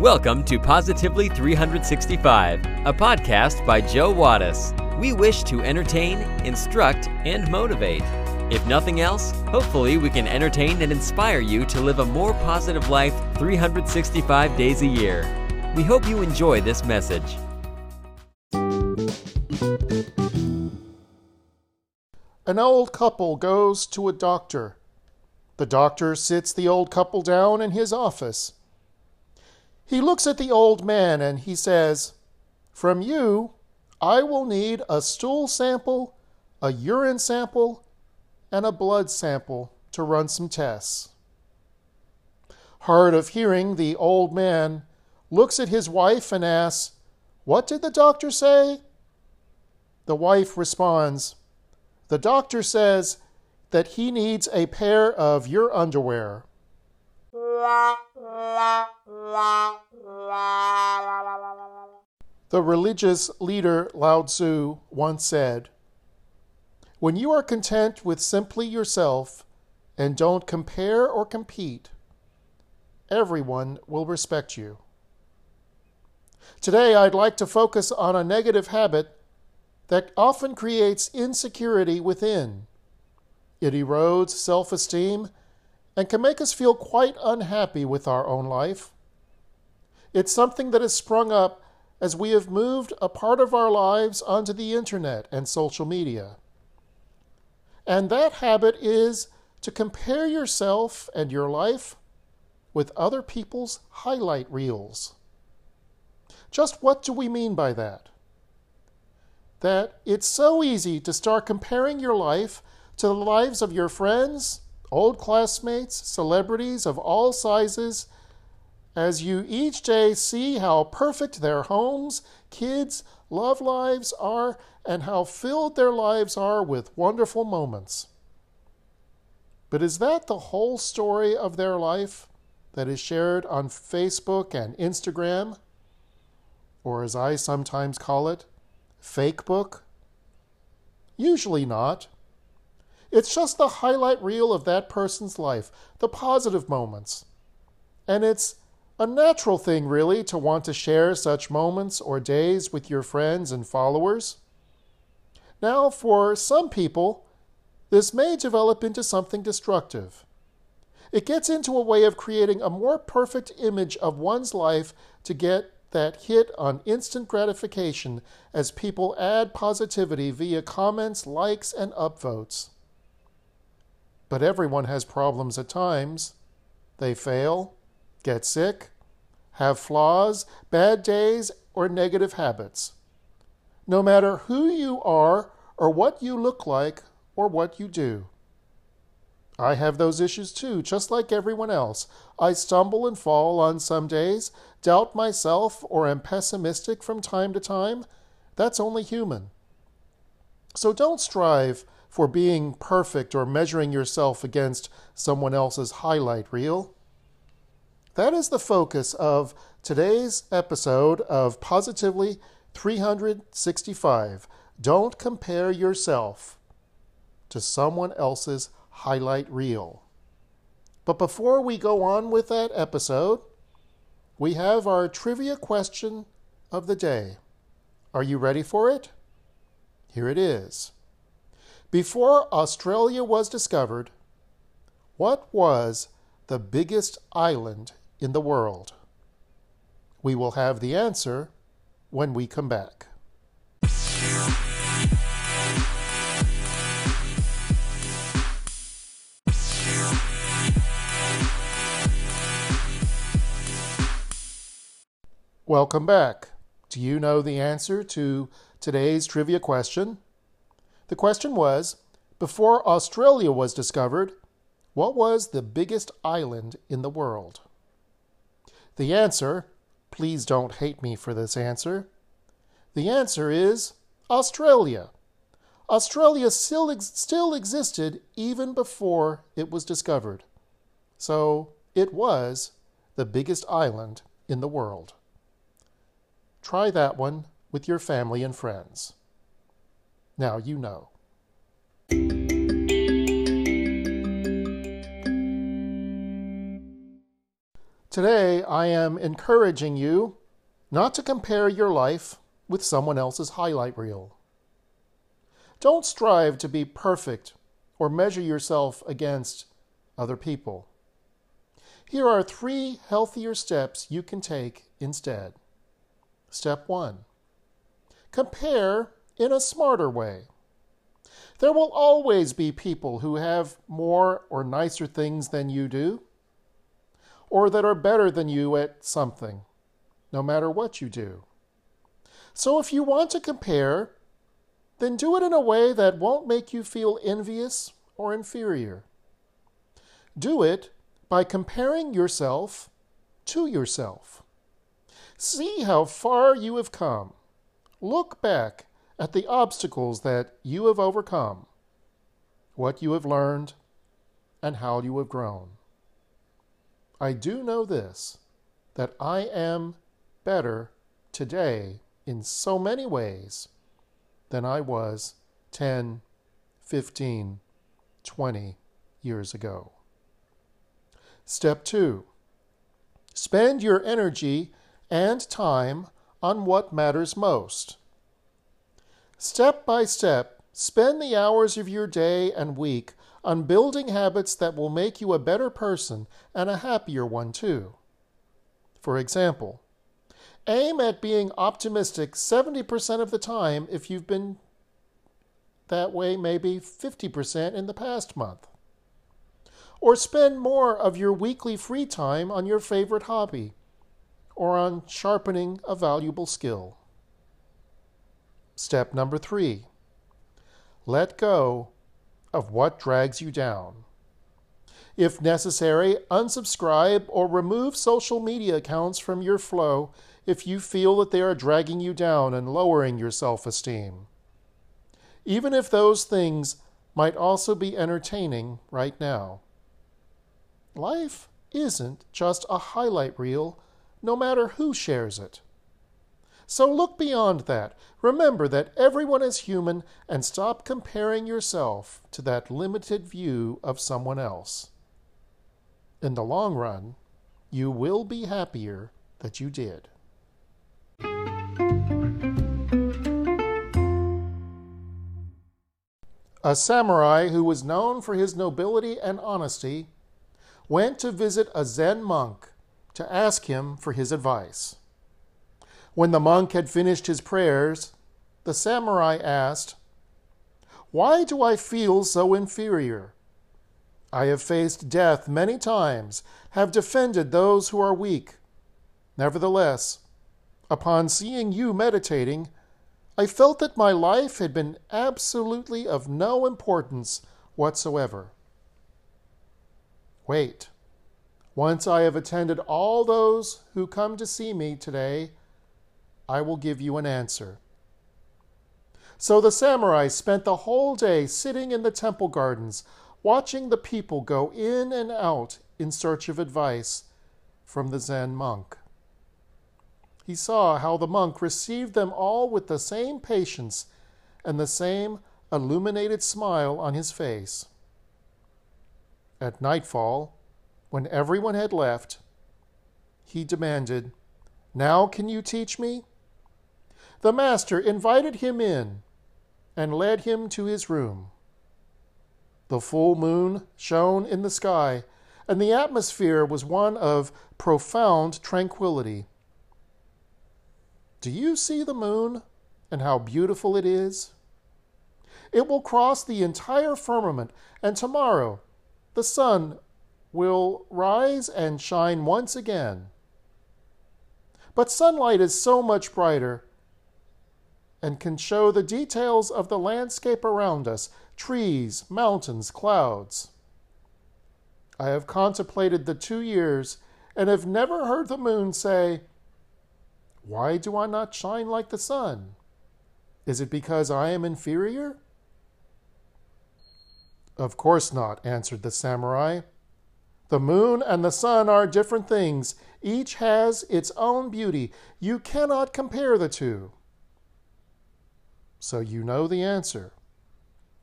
Welcome to Positively 365, a podcast by Joe Wattis. We wish to entertain, instruct, and motivate. If nothing else, hopefully we can entertain and inspire you to live a more positive life 365 days a year. We hope you enjoy this message. An old couple goes to a doctor. The doctor sits the old couple down in his office. He looks at the old man and he says, From you, I will need a stool sample, a urine sample, and a blood sample to run some tests. Hard of hearing, the old man looks at his wife and asks, What did the doctor say? The wife responds, The doctor says that he needs a pair of your underwear. The religious leader Lao Tzu once said, When you are content with simply yourself and don't compare or compete, everyone will respect you. Today, I'd like to focus on a negative habit that often creates insecurity within. It erodes self esteem and can make us feel quite unhappy with our own life. It's something that has sprung up as we have moved a part of our lives onto the internet and social media. And that habit is to compare yourself and your life with other people's highlight reels. Just what do we mean by that? That it's so easy to start comparing your life to the lives of your friends, old classmates, celebrities of all sizes, as you each day see how perfect their homes, kids, love lives are, and how filled their lives are with wonderful moments. But is that the whole story of their life that is shared on Facebook and Instagram? Or as I sometimes call it, fake book? Usually not. It's just the highlight reel of that person's life, the positive moments. And it's a natural thing, really, to want to share such moments or days with your friends and followers. Now, for some people, this may develop into something destructive. It gets into a way of creating a more perfect image of one's life to get that hit on instant gratification as people add positivity via comments, likes, and upvotes. But everyone has problems at times. They fail, get sick, have flaws, bad days, or negative habits. No matter who you are, or what you look like, or what you do. I have those issues too, just like everyone else. I stumble and fall on some days, doubt myself, or am pessimistic from time to time. That's only human. So don't strive for being perfect or measuring yourself against someone else's highlight reel. That is the focus of today's episode of Positively 365. Don't compare yourself to someone else's highlight reel. But before we go on with that episode, we have our trivia question of the day. Are you ready for it? Here it is. Before Australia was discovered, what was the biggest island in the world? We will have the answer when we come back. Welcome back. Do you know the answer to today's trivia question? The question was Before Australia was discovered, what was the biggest island in the world? The answer, please don't hate me for this answer, the answer is Australia. Australia still, ex- still existed even before it was discovered. So it was the biggest island in the world. Try that one with your family and friends. Now you know. Today, I am encouraging you not to compare your life with someone else's highlight reel. Don't strive to be perfect or measure yourself against other people. Here are three healthier steps you can take instead. Step one compare in a smarter way. There will always be people who have more or nicer things than you do, or that are better than you at something, no matter what you do. So if you want to compare, then do it in a way that won't make you feel envious or inferior. Do it by comparing yourself to yourself. See how far you have come. Look back at the obstacles that you have overcome, what you have learned, and how you have grown. I do know this that I am better today in so many ways than I was 10, 15, 20 years ago. Step two spend your energy and time on what matters most. Step by step, spend the hours of your day and week on building habits that will make you a better person and a happier one, too. For example, aim at being optimistic 70% of the time if you've been that way maybe 50% in the past month. Or spend more of your weekly free time on your favorite hobby or on sharpening a valuable skill. Step number three let go of what drags you down. If necessary, unsubscribe or remove social media accounts from your flow if you feel that they are dragging you down and lowering your self esteem. Even if those things might also be entertaining right now. Life isn't just a highlight reel no matter who shares it. So look beyond that. Remember that everyone is human and stop comparing yourself to that limited view of someone else. In the long run, you will be happier that you did. A samurai who was known for his nobility and honesty went to visit a Zen monk to ask him for his advice. When the monk had finished his prayers, the samurai asked, Why do I feel so inferior? I have faced death many times, have defended those who are weak. Nevertheless, upon seeing you meditating, I felt that my life had been absolutely of no importance whatsoever. Wait. Once I have attended all those who come to see me today, I will give you an answer. So the samurai spent the whole day sitting in the temple gardens, watching the people go in and out in search of advice from the Zen monk. He saw how the monk received them all with the same patience and the same illuminated smile on his face. At nightfall, when everyone had left, he demanded, Now can you teach me? The master invited him in and led him to his room. The full moon shone in the sky, and the atmosphere was one of profound tranquility. Do you see the moon and how beautiful it is? It will cross the entire firmament, and tomorrow the sun will rise and shine once again. But sunlight is so much brighter and can show the details of the landscape around us trees, mountains, clouds. I have contemplated the two years and have never heard the moon say, Why do I not shine like the sun? Is it because I am inferior? Of course not, answered the samurai. The moon and the sun are different things. Each has its own beauty. You cannot compare the two. So you know the answer.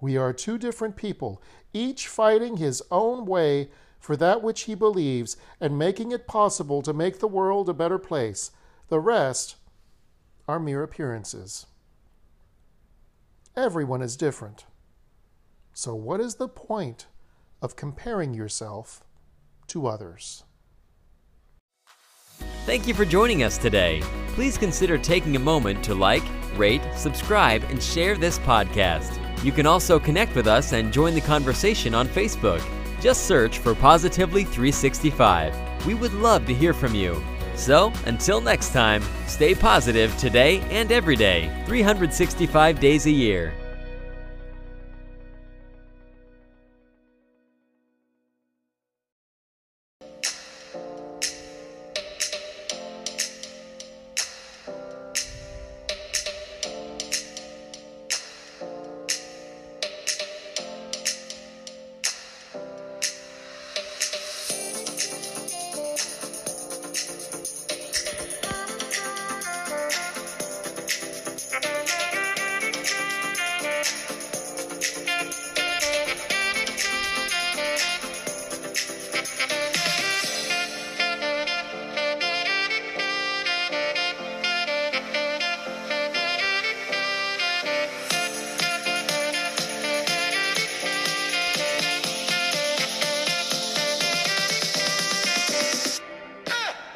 We are two different people, each fighting his own way for that which he believes and making it possible to make the world a better place. The rest are mere appearances. Everyone is different. So, what is the point of comparing yourself to others? Thank you for joining us today. Please consider taking a moment to like, rate, subscribe, and share this podcast. You can also connect with us and join the conversation on Facebook. Just search for Positively 365. We would love to hear from you. So, until next time, stay positive today and every day, 365 days a year.